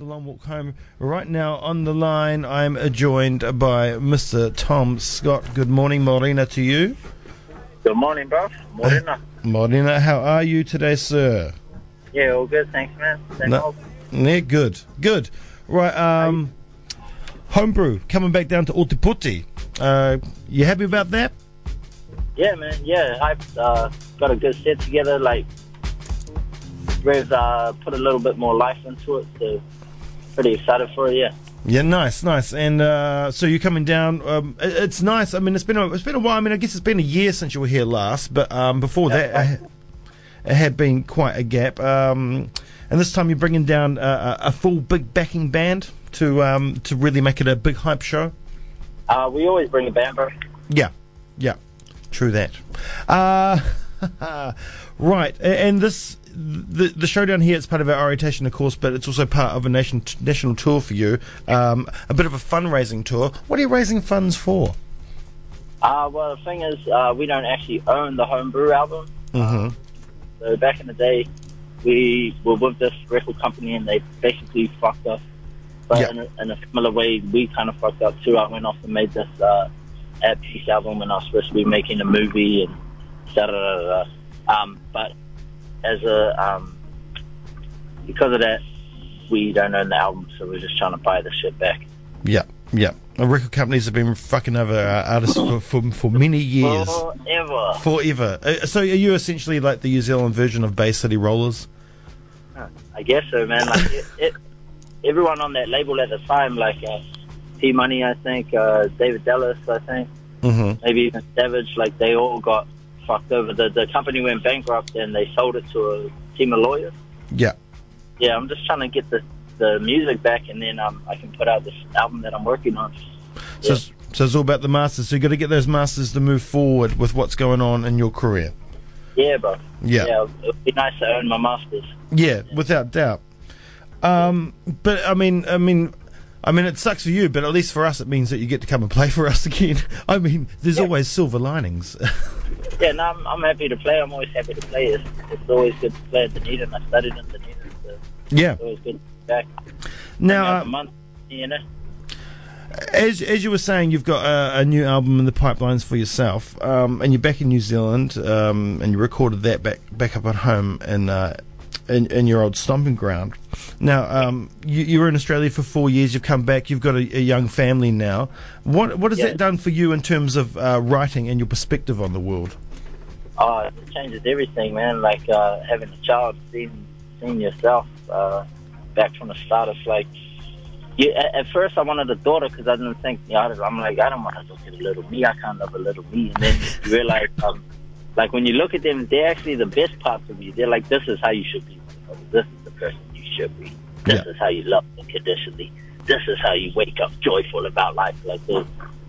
The long walk home. Right now on the line, I'm joined by Mr. Tom Scott. Good morning, Morena, to you. Good morning, bro. Morena. Morena, how are you today, sir? yeah, all good. Thanks, man. Same No. Yeah, good, good. Right, um, homebrew coming back down to Ōtepoti. Uh, you happy about that? Yeah, man. Yeah, I've uh, got a good set together. Like, we've uh, put a little bit more life into it, so pretty excited for it. Yeah. Yeah, nice, nice. And uh, so you're coming down. Um, it- it's nice. I mean, it's been a, it's been a while. I mean, I guess it's been a year since you were here last, but um, before that, Yeah. it, had been quite a gap. Um, and this time you're bringing down a, a a full big backing band to um, to really make it a big hype show. Uh, we always bring a band, bro. Yeah, yeah, true that. Uh, right, and this the the showdown here is part of our orientation, of course, but it's also part of a nation national tour for you. Um, a bit of a fundraising tour. What are you raising funds for? Uh, well, the thing is, uh, we don't actually own the Homebrew album. Mm-hmm. So back in the day, we were with this record company and they basically fucked us. But Yeah. in, a, in a similar way, we kind of fucked up too. I went off and made this uh, at peace album when I was supposed to be making a movie and da da da da. da. Um, but as a um, because of that, we don't own the album, so we're just trying to buy the shit back. Yeah, yeah. Record companies have been fucking over uh, artists for, for for many years, Forever. forever. Uh, so are you essentially like the New Zealand version of Bay City Rollers? I guess so, man. Like it, it, everyone on that label at the time, like uh, P Money, I think, uh, David Dallas, I think, Mm-hmm. maybe even Savage, like they all got fucked over. The the company went bankrupt and they sold it to a team of lawyers. Yeah. Yeah, I'm just trying to get the the music back, and then um, I can put out this album that I'm working on. So, Yeah. it's, so it's all about the masters. So you got to get those masters to move forward with what's going on in your career. Yeah, bro. Yeah. Yeah, it would be nice to own my masters. Yeah, without doubt. Um, but I mean, I mean, I mean, it sucks for you, but at least for us, it means that you get to come and play for us again. I mean, there's Yeah. always silver linings. Yeah, no, I'm, I'm happy to play. I'm always happy to play. It's, it's always good to play at Dunedin. I studied in Dunedin, so yeah. it's always good to be back. Now, uh, month, you know. as as you were saying, you've got a, a new album in the pipelines for yourself, um, and you're back in New Zealand, um, and you recorded that back back up at home in uh, in, in your old stomping ground. Now, um, you, you were in Australia for four years. You've come back. You've got a, a young family now. What what has Yeah. that done for you in terms of uh, writing and your perspective on the world? Oh, it changes everything, man. Like uh, having a child, seeing seeing yourself uh, back from the start. It's like you, at, at first I wanted a daughter because I didn't think. You know, I'm like I don't want to look at a little me. I can't love a little me. And then you realize, um, like when you look at them, they're actually the best parts of you. They're like this is how you should be. This is the person you should be. This Yeah. is how you love unconditionally. This is how you wake up joyful about life. Like they,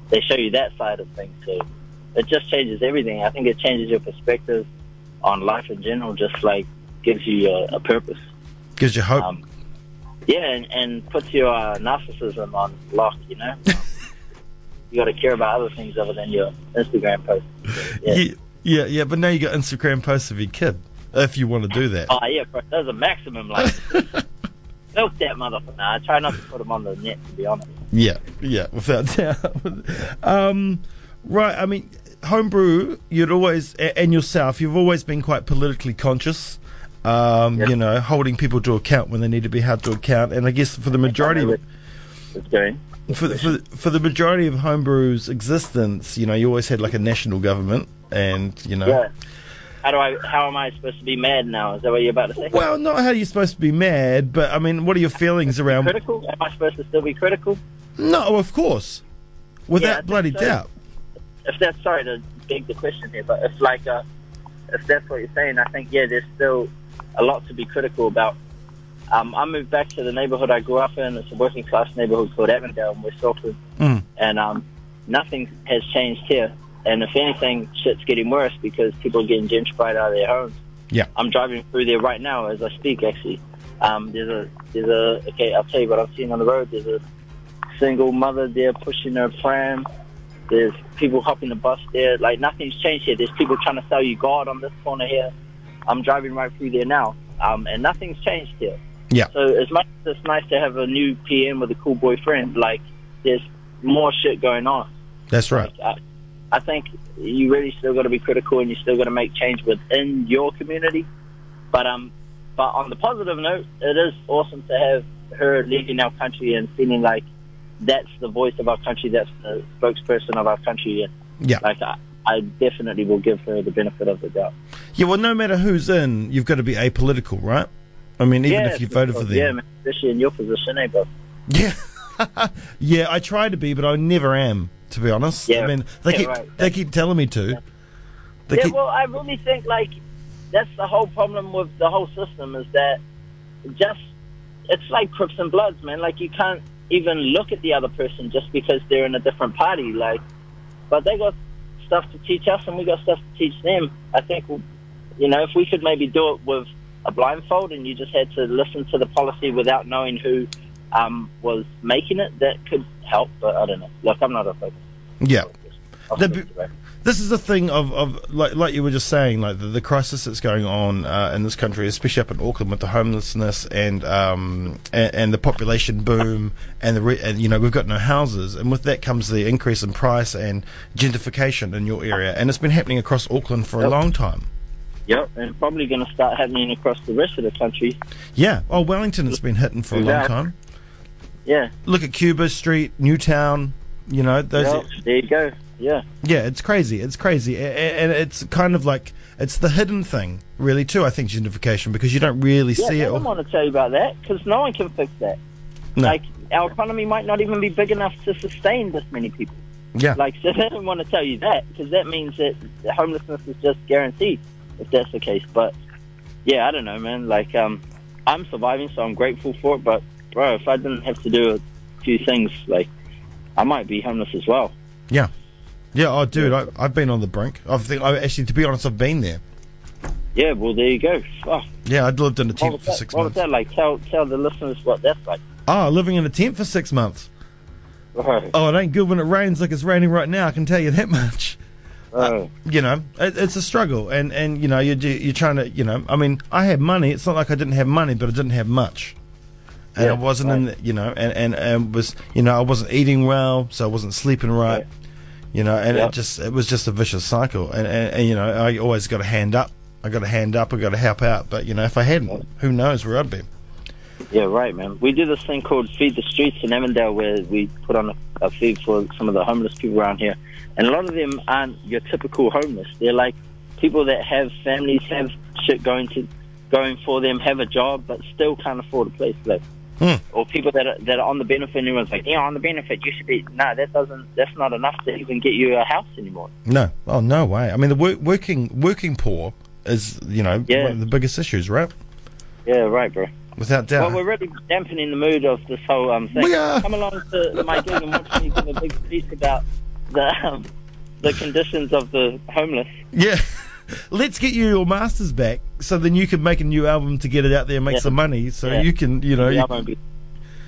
they show you that side of things. So it just changes everything. I think it changes your perspective on life in general. Just like gives you a, a purpose. Gives you hope. Um, yeah, and, and puts your uh, narcissism on lock. You know, you got to care about other things other than your Instagram post. Yeah. yeah, yeah, yeah. But now you got Instagram posts of your kid if you want to do that. Oh yeah, bro. There's a maximum. Like, milk that motherfucker. I try not to put them on the net. To be honest. Yeah, yeah, without doubt. um, right, I mean, homebrew, you'd always, and yourself, you've always been quite politically conscious. Um, Yep. You know, holding people to account when they need to be held to account, and I guess for the majority, of, It's going. for the, for, the- for the majority of homebrew's existence, you know, you always had like a national government, and you know, Yeah. How do I? How am I supposed to be mad now? Is that what you're about to say? well, not how you're supposed to be mad, but I mean, what are your feelings around? critical? Am I supposed to still be critical? No, of course, without Yeah, bloody so. doubt. If that's sorry to beg the question here, but if like uh, if that's what you're saying, I think yeah, there's still a lot to be critical about. Um, I moved back to the neighborhood I grew up in. It's a working class neighborhood called Avondale in West Auckland, Mm. and um, nothing has changed here. And if anything, shit's getting worse because people are getting gentrified out of their homes. Yeah. I'm driving through there right now as I speak. Actually, um, there's a there's a okay. I'll tell you what I'm seeing on the road. There's a single mother there pushing her pram. There's people hopping the bus there. Like nothing's changed here. There's people trying to sell you God on this corner here. I'm driving right through there now, um, and nothing's changed here. Yeah. So as much as it's nice to have a new PM with a cool boyfriend, like there's more shit going on. That's right. Like, I, I think you really still got to be critical, and you still got to make change within your community. But um, but on the positive note, it is awesome to have her leading our country and feeling like that's the voice of our country, that's the spokesperson of our country, and Yeah. like I, I definitely will give her the benefit of the doubt. Yeah, well, no matter who's in, you've got to be apolitical, right? I mean, even yeah, if you voted for them. yeah, man, especially in your position, eh, bro? Yeah. yeah, I try to be, but I never am, to be honest. Yeah. I mean, they Yeah, keep right. they keep telling me to. They yeah, keep, well, I really think like that's the whole problem with the whole system is that just it's like Crips and Bloods, man. Like you can't even look at the other person just because they're in a different party. Like, but they got stuff to teach us, and we got stuff to teach them. I think, you know, if we could maybe do it with a blindfold, and you just had to listen to the policy without knowing who um, was making it, that could help. But I don't know. Look, I'm not a focus. yeah. The stick b- to it. This is the thing of, of like like you were just saying, like the, the crisis that's going on uh, in this country, especially up in Auckland with the homelessness and um and, and the population boom and the re- and, you know we've got no houses, and with that comes the increase in price and gentrification in your area, and it's been happening across Auckland for a long time. Yep, and probably going to start happening across the rest of the country. Yeah, oh Wellington has been hitting for a long time. Yeah, Look at Cuba Street, Newtown. You know those. Yep, there you go. Yeah, Yeah, it's crazy. It's crazy, and it's kind of like it's the hidden thing, really, too. I think gentrification because you don't really yeah. see I it. I don't Or, want to tell you about that because no one can fix that. No. Like our economy might not even be big enough to sustain this many people. yeah, Like, so they don't want to tell you that because that means that homelessness is just guaranteed if that's the case. But yeah, I don't know, man. Like, um, I'm surviving, so I'm grateful for it. But bro, if I didn't have to do a few things, like, I might be homeless as well. yeah, yeah. Oh, dude, I, I've been on the brink. I think I actually, to be honest, I've been there. Yeah, well, there you go. Fuck. Yeah, I'd lived in a tent for that? six What was that like? Tell tell the listeners what that's like. Oh, living in a tent for six months. Right. Oh, it ain't good when it rains like it's raining right now. I can tell you that much. Oh. You know, it, it's a struggle, and and you know, you're you're trying to, you know, I mean, I had money. It's not like I didn't have money, but I didn't have much. And Yeah, I wasn't in, the, you know, and, and and was, you know, I wasn't eating well, so I wasn't sleeping right. Yeah. You know, and Yeah. it just it was just a vicious cycle. And, and, and you know, I always got a hand up. I got a hand up. I got to help out. But you know, if I hadn't, who knows where I'd be? Yeah, right, man. We do this thing called Feed the Streets in Avondale where we put on a, a feed for some of the homeless people around here. And a lot of them aren't your typical homeless. They're like people that have families, have shit going to going for them, have a job, but still can't afford a place to live. Hmm. Or people that are, that are on the benefit and everyone's like, yeah, on the benefit, you should be. No, that doesn't. That's not enough to even get you a house anymore. No, oh no way. I mean, the work, working working poor is you know Yeah. one of the biggest issues, right? Yeah, right, bro. Without doubt. Well, we're really dampening the mood of this whole um, thing. We are. Come along to my gig and watch me give a big speech about the um, the conditions of the homeless. Yeah. Let's get you your masters back, so then you can make a new album to get it out there and make Yeah. some money, so Yeah. you can, you know, Yeah, you, be.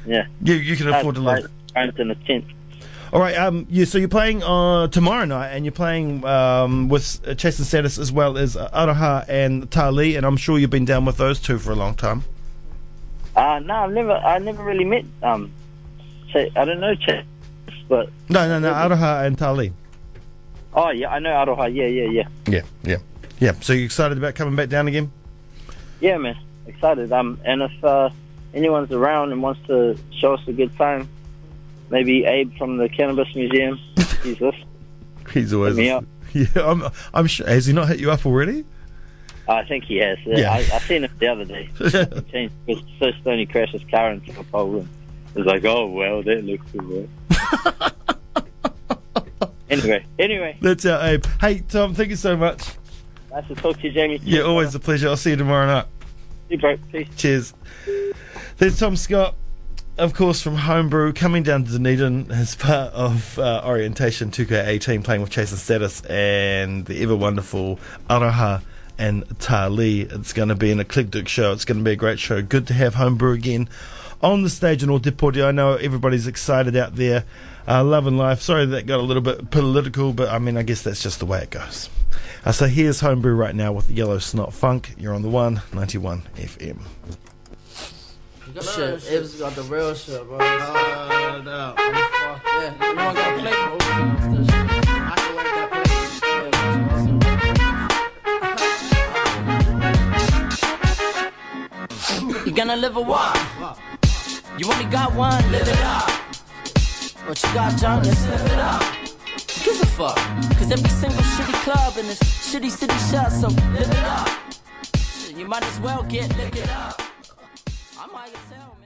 Yeah, you, you can afford to live. Right, in a tent. All right, um, you, so you're playing uh, tomorrow night, and you're playing um, with uh, Chase and Status as well as uh, Aroha and Tali, and I'm sure you've been down with those two for a long time. Uh, no, I've never, I never really met. Um, Ch- I don't know Chase, but No, no, no, Aroha and Tali. oh yeah, I know Aroha. Yeah, yeah, yeah, Yeah, yeah, yeah. So you excited about coming back down again? yeah, man. Excited. Um, and if uh, anyone's around and wants to show us a good time, maybe Abe from the Cannabis Museum. He's listening. He's always. me up. Yeah, I'm. I'm sure. Has he not hit you up already? I think he has. Yeah. Yeah. I, I seen him the other day. He changed first he crashed his car into a pole and was like, oh, well, that looks good. anyway, anyway, That's our Abe. Hey, Tom, thank you so much. Nice to talk to you, Jamie. Yeah, always a pleasure. I'll see you tomorrow night. See you, bro. Peace. Cheers. There's Tom Scott, of course, from Homebrew, coming down to Dunedin as part of uh, Orientation 2K18, playing with Chase and Status and the ever wonderful Aroha and Tali. It's going to be an eclectic show. It's going to be a great show. Good to have Homebrew again on the stage in Aotearoa. I know everybody's excited out there. Uh, love and life. Sorry that got a little bit political, but I mean, I guess that's just the way it goes. Uh, so here's Homebrew right now with the Yellow Snot Funk. You're on the one, 91 FM. Shit, it got the real shit, bro. Uh, no. Fuck. You know I got a plate, bro. This shit. I can work that plate. You gonna live a walk? You only got one, live it up. What you got, John? Let's live it up. Gives a fuck? Cause every single shitty club in this shitty city shut, so live it up. You might as well get live it up. I might as well.